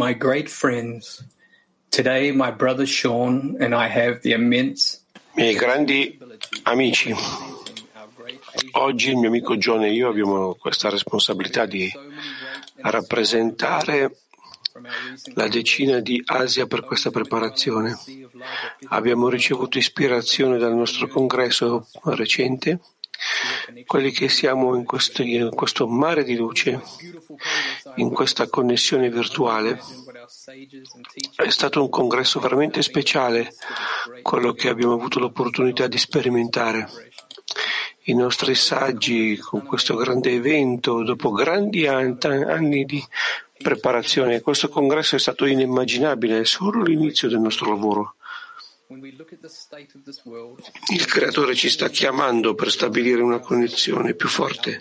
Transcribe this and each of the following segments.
My great friends, today my brother Sean and I have the immense Miei grandi amici, oggi il mio amico John e io abbiamo questa responsabilità di rappresentare la decina di Asia per questa preparazione. Abbiamo ricevuto ispirazione dal nostro congresso recente, quelli che siamo in questo, in questo mare di luce, in questa connessione virtuale. È stato un congresso veramente speciale, quello che abbiamo avuto l'opportunità di sperimentare. I nostri saggi con questo grande evento, dopo grandi anni di preparazione. Questo congresso è stato inimmaginabile, è solo l'inizio del nostro lavoro. Il creatore ci sta chiamando per stabilire una connessione più forte.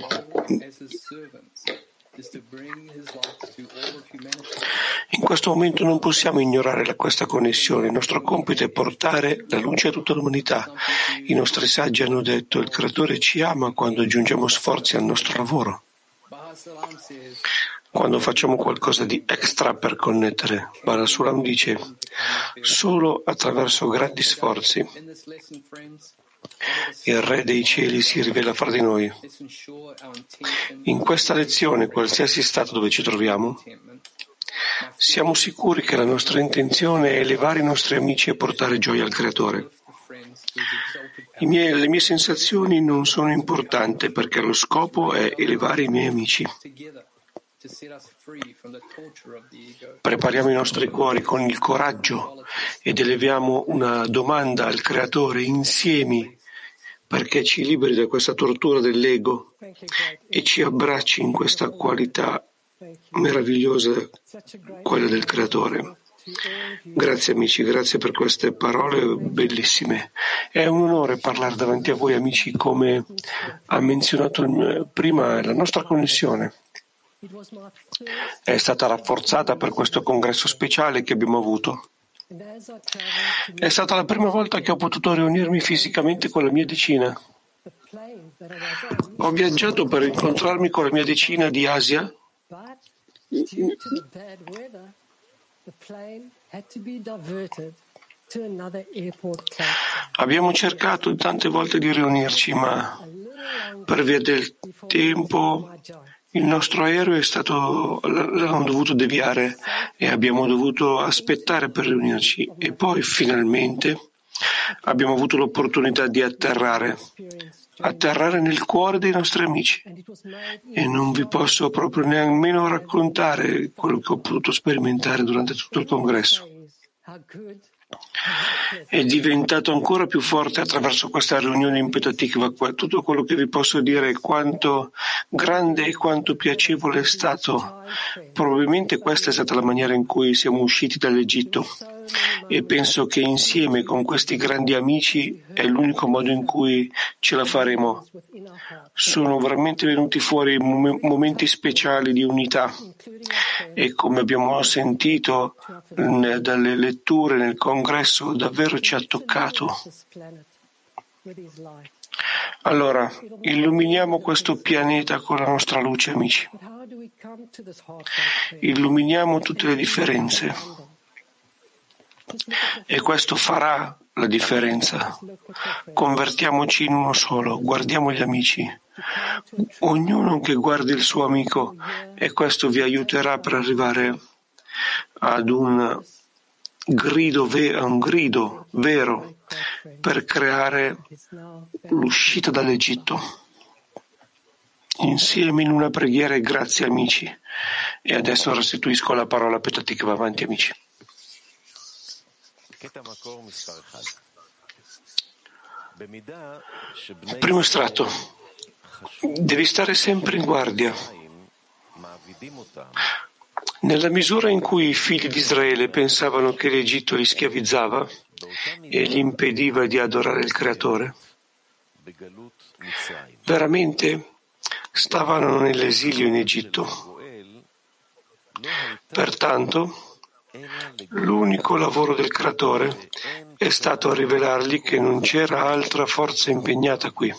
In questo momento non possiamo ignorare questa connessione. Il nostro compito è portare la luce a tutta l'umanità. I nostri saggi hanno detto il creatore ci ama quando aggiungiamo sforzi al nostro lavoro. Quando facciamo qualcosa di extra per connettere, Barasuram dice, solo attraverso grandi sforzi il Re dei cieli si rivela fra di noi. In questa lezione, qualsiasi stato dove ci troviamo, siamo sicuri che la nostra intenzione è elevare i nostri amici e portare gioia al Creatore. Miei, le mie sensazioni non sono importanti perché lo scopo è elevare i miei amici. Prepariamo i nostri cuori con il coraggio ed eleviamo una domanda al Creatore insieme perché ci liberi da questa tortura dell'ego e ci abbracci in questa qualità meravigliosa, quella del Creatore. Grazie amici, grazie per queste parole bellissime. È un onore parlare davanti a voi amici come ha menzionato prima la nostra connessione è stata rafforzata per questo congresso speciale che abbiamo avuto. È stata la prima volta che ho potuto riunirmi fisicamente con la mia decina. Ho viaggiato per incontrarmi con la mia decina di Asia. Abbiamo cercato tante volte di riunirci, ma per via del tempo il nostro aereo è stato, l'hanno dovuto deviare e abbiamo dovuto aspettare per riunirci e poi finalmente abbiamo avuto l'opportunità di atterrare, atterrare nel cuore dei nostri amici. E non vi posso proprio nemmeno raccontare quello che ho potuto sperimentare durante tutto il congresso è diventato ancora più forte attraverso questa riunione in Petatikva. Tutto quello che vi posso dire è quanto grande e quanto piacevole è stato. Probabilmente questa è stata la maniera in cui siamo usciti dall'Egitto e penso che insieme con questi grandi amici è l'unico modo in cui ce la faremo. Sono veramente venuti fuori momenti speciali di unità e come abbiamo sentito dalle letture nel congresso davvero ci ha toccato. Allora, illuminiamo questo pianeta con la nostra luce, amici. Illuminiamo tutte le differenze e questo farà la differenza. Convertiamoci in uno solo, guardiamo gli amici, ognuno che guardi il suo amico e questo vi aiuterà per arrivare ad un grido, un grido vero per creare l'uscita dall'Egitto. Insieme in una preghiera e grazie amici. E adesso restituisco la parola a Petati che va avanti amici. Primo estratto. Devi stare sempre in guardia. Nella misura in cui i figli di Israele pensavano che l'Egitto li schiavizzava e gli impediva di adorare il Creatore, veramente stavano nell'esilio in Egitto. Pertanto, L'unico lavoro del Creatore è stato rivelargli che non c'era altra forza impegnata qui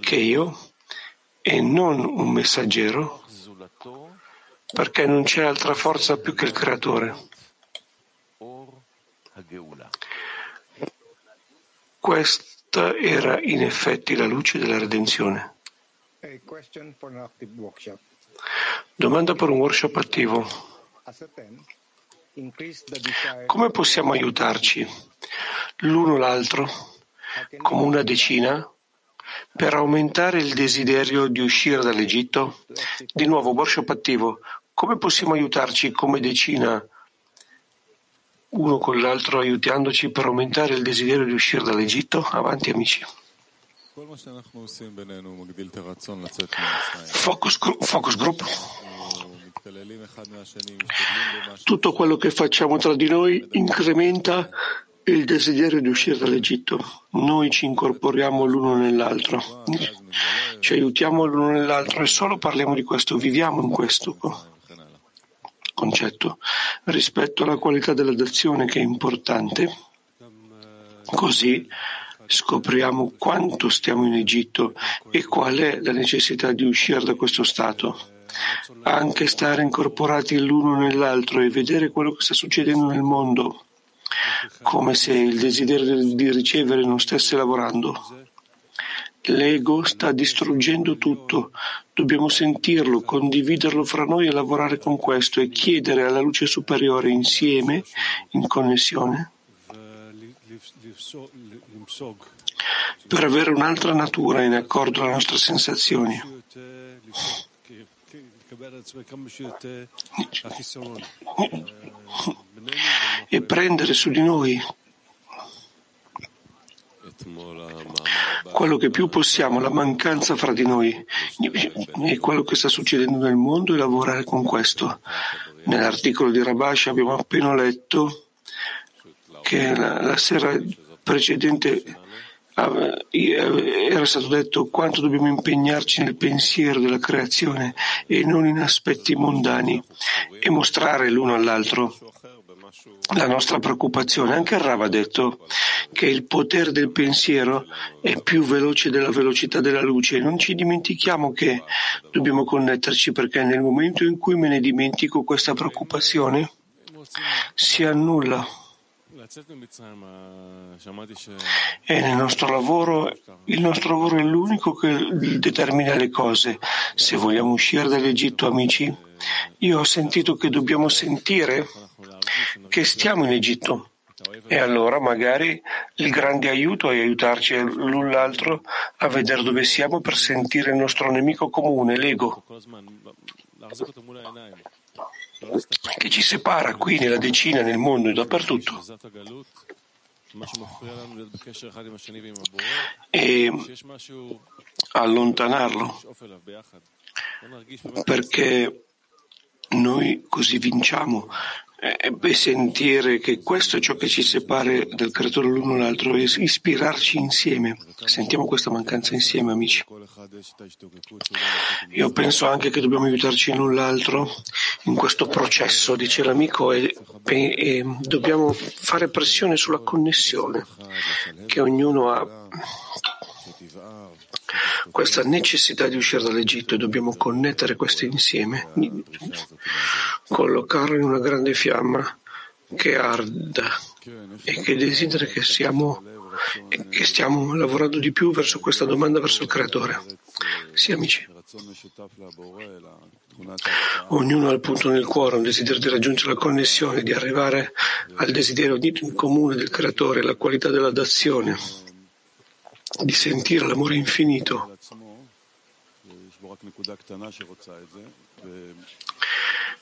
che io e non un messaggero perché non c'è altra forza più che il creatore. Questa era in effetti la luce della redenzione. Domanda per un workshop attivo. Come possiamo aiutarci l'uno l'altro, come una decina, per aumentare il desiderio di uscire dall'Egitto? Di nuovo, workshop attivo. Come possiamo aiutarci come decina uno con l'altro aiutandoci per aumentare il desiderio di uscire dall'Egitto? Avanti amici. Focus, focus group. Tutto quello che facciamo tra di noi incrementa il desiderio di uscire dall'Egitto. Noi ci incorporiamo l'uno nell'altro, ci aiutiamo l'uno nell'altro e solo parliamo di questo, viviamo in questo concetto rispetto alla qualità della dazione che è importante. Così scopriamo quanto stiamo in Egitto e qual è la necessità di uscire da questo stato. Anche stare incorporati l'uno nell'altro e vedere quello che sta succedendo nel mondo, come se il desiderio di ricevere non stesse lavorando. L'ego sta distruggendo tutto. Dobbiamo sentirlo, condividerlo fra noi e lavorare con questo e chiedere alla luce superiore insieme, in connessione, per avere un'altra natura in accordo alle nostre sensazioni e prendere su di noi quello che più possiamo, la mancanza fra di noi e quello che sta succedendo nel mondo e lavorare con questo. Nell'articolo di Rabash abbiamo appena letto che la, la sera precedente era stato detto quanto dobbiamo impegnarci nel pensiero della creazione e non in aspetti mondani e mostrare l'uno all'altro la nostra preoccupazione. Anche Rav ha detto che il potere del pensiero è più veloce della velocità della luce. Non ci dimentichiamo che dobbiamo connetterci perché nel momento in cui me ne dimentico questa preoccupazione si annulla. E nel nostro lavoro, il nostro lavoro è l'unico che determina le cose. Se vogliamo uscire dall'Egitto, amici, io ho sentito che dobbiamo sentire che stiamo in Egitto. E allora magari il grande aiuto è aiutarci l'un l'altro a vedere dove siamo per sentire il nostro nemico comune, l'ego, che ci separa qui nella decina, nel mondo e dappertutto. E allontanarlo perché noi così vinciamo e sentire che questo è ciò che ci separa dal creatore l'uno l'altro e ispirarci insieme. Sentiamo questa mancanza insieme, amici. Io penso anche che dobbiamo aiutarci l'un l'altro in questo processo, dice l'amico, e, e dobbiamo fare pressione sulla connessione che ognuno ha questa necessità di uscire dall'Egitto e dobbiamo connettere questo insieme, collocarlo in una grande fiamma che arda e che desidera che, siamo, che stiamo lavorando di più verso questa domanda verso il Creatore. Sì, amici. Ognuno ha il punto nel cuore, un desiderio di raggiungere la connessione, di arrivare al desiderio comune del Creatore, la qualità della dazione di sentire l'amore infinito.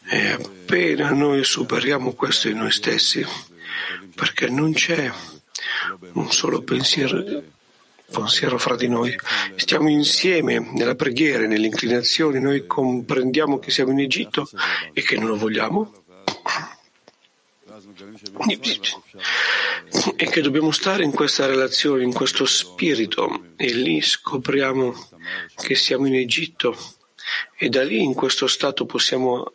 E appena noi superiamo questo in noi stessi, perché non c'è un solo pensiero, pensiero fra di noi, stiamo insieme nella preghiera, nelle inclinazioni, noi comprendiamo che siamo in Egitto e che non lo vogliamo e che dobbiamo stare in questa relazione, in questo spirito e lì scopriamo che siamo in Egitto e da lì in questo stato possiamo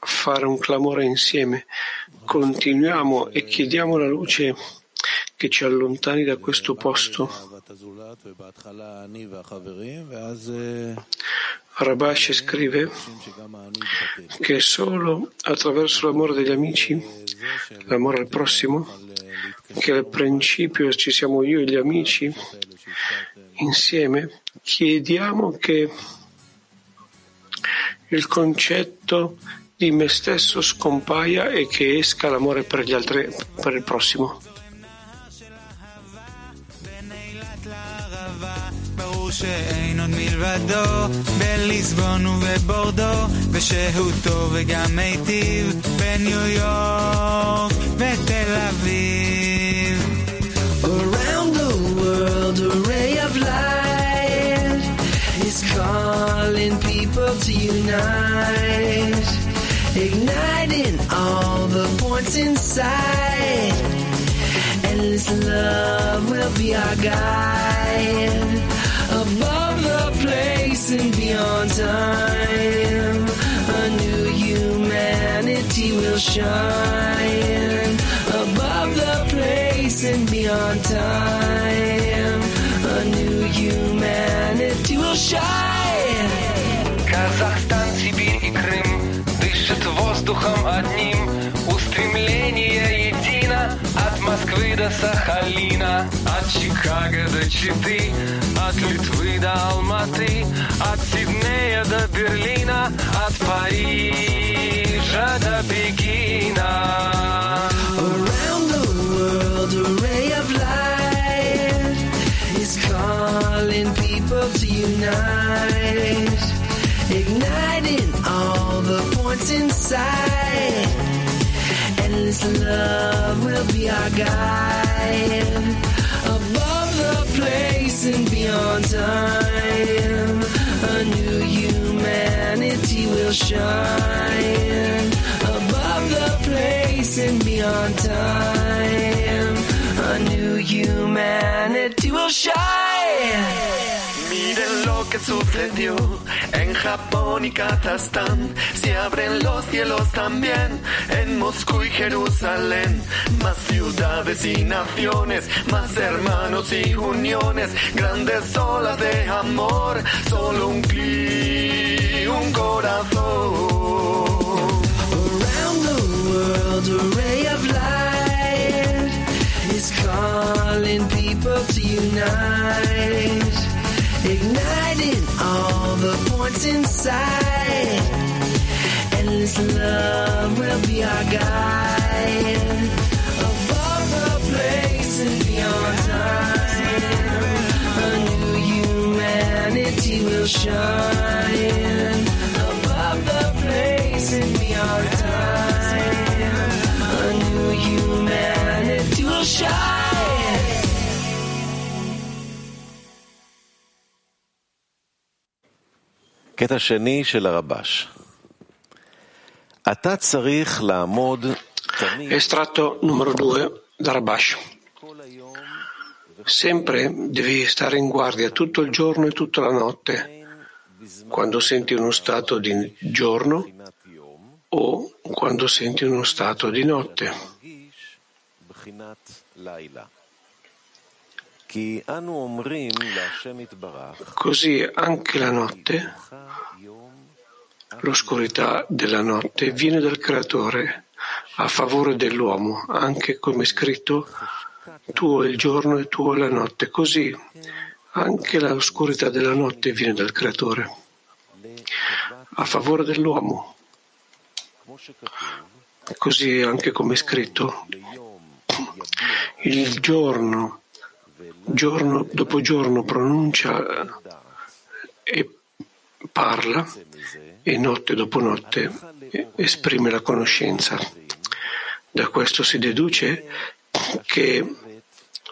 fare un clamore insieme. Continuiamo e chiediamo la luce che ci allontani da questo posto Rabash scrive che solo attraverso l'amore degli amici, l'amore al prossimo, che al principio ci siamo io e gli amici, insieme chiediamo che il concetto di me stesso scompaia e che esca l'amore per gli altri, per il prossimo. שאין עוד מלבדו בליסבון ובבורדו ושהותו וגם מיטיב בניו יורק ותל אביב Around the world a ray of light is calling people to unite igniting all the points inside endless love will be our guide above the place and beyond time. A new humanity will shine above the place and beyond time. A new humanity will shine. Казахстан, Сибирь и Крым дышат воздухом одним. От Москвы до Сахалина, от Чикаго до Читы, от Литвы до Алматы, от Сиднея до Берлина, от Парижа до Пекина. Around the world, ray of light is calling people to unite, igniting all the points inside. Endless love will be our guide above the place and beyond time. A new humanity will shine above the place and beyond time. A new humanity will shine. Miren lo que sucedió en Japón y Kazajstán. Se abren los cielos también en Moscú y Jerusalén. Más ciudades y naciones, más hermanos y uniones. Grandes olas de amor, solo un clic, un corazón. Around the world, a ray of light is calling people to unite, igniting all the points inside. Endless love will be our guide above the place and beyond time. A new humanity will shine קטע שני של הרבש. אתה צריך לעמוד תמיד Estratto numero 2 da Rabash. כל היום Sempre devi stare in guardia tutto il giorno e tutta la notte, בזמן quando senti uno stato di giorno בחינת יום, o quando senti uno stato di notte. Così anche la notte, l'oscurità della notte viene dal Creatore a favore dell'uomo, anche come scritto tuo il giorno e tuo la notte. Così anche l'oscurità della notte viene dal Creatore a favore dell'uomo. Così anche come scritto il giorno giorno dopo giorno pronuncia eh, e parla e notte dopo notte eh, esprime la conoscenza. Da questo si deduce che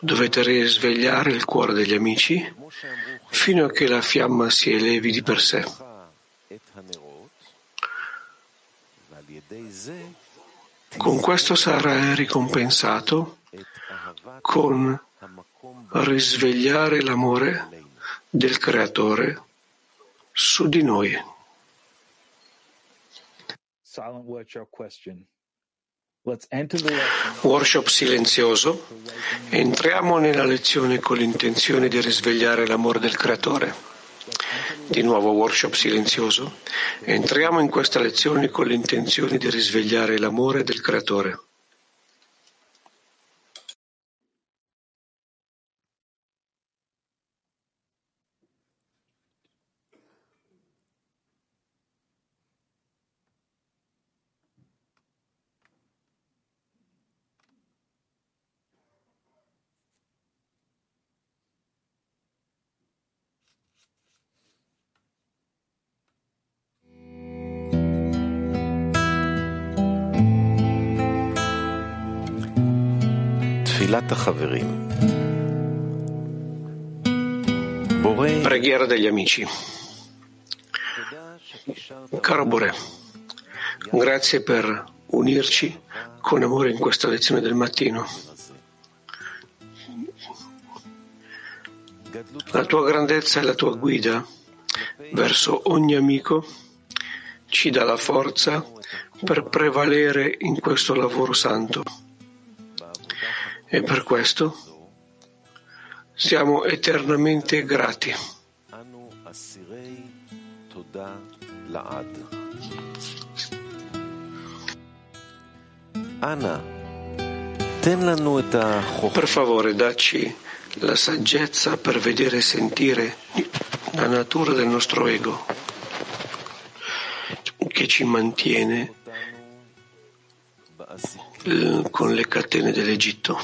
dovete risvegliare il cuore degli amici fino a che la fiamma si elevi di per sé. Con questo sarà ricompensato con risvegliare l'amore del Creatore su di noi. Workshop silenzioso. Entriamo nella lezione con l'intenzione di risvegliare l'amore del Creatore. Di nuovo workshop silenzioso. Entriamo in questa lezione con l'intenzione di risvegliare l'amore del Creatore. Preghiera degli amici. Caro Bore, grazie per unirci con amore in questa lezione del mattino. La tua grandezza e la tua guida verso ogni amico ci dà la forza per prevalere in questo lavoro santo e per questo siamo eternamente grati. Per favore, dacci la saggezza per vedere e sentire la natura del nostro ego che ci mantiene eh, con le catene dell'Egitto.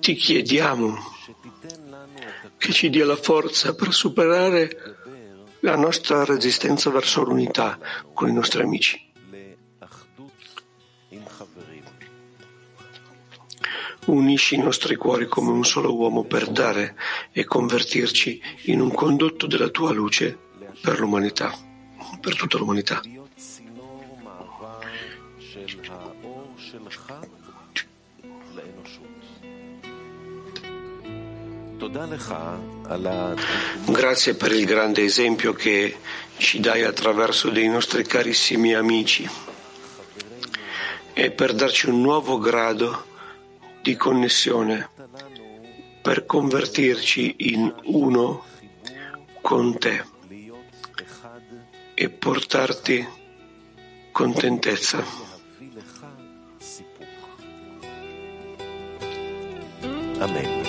Ti chiediamo che ci dia la forza per superare la nostra resistenza verso l'unità con i nostri amici. Unisci i nostri cuori come un solo uomo per dare e convertirci in un condotto della tua luce per l'umanità, per tutta l'umanità. Grazie per il grande esempio che ci dai attraverso dei nostri carissimi amici e per darci un nuovo grado di connessione, per convertirci in uno con te e portarti contentezza. Amen.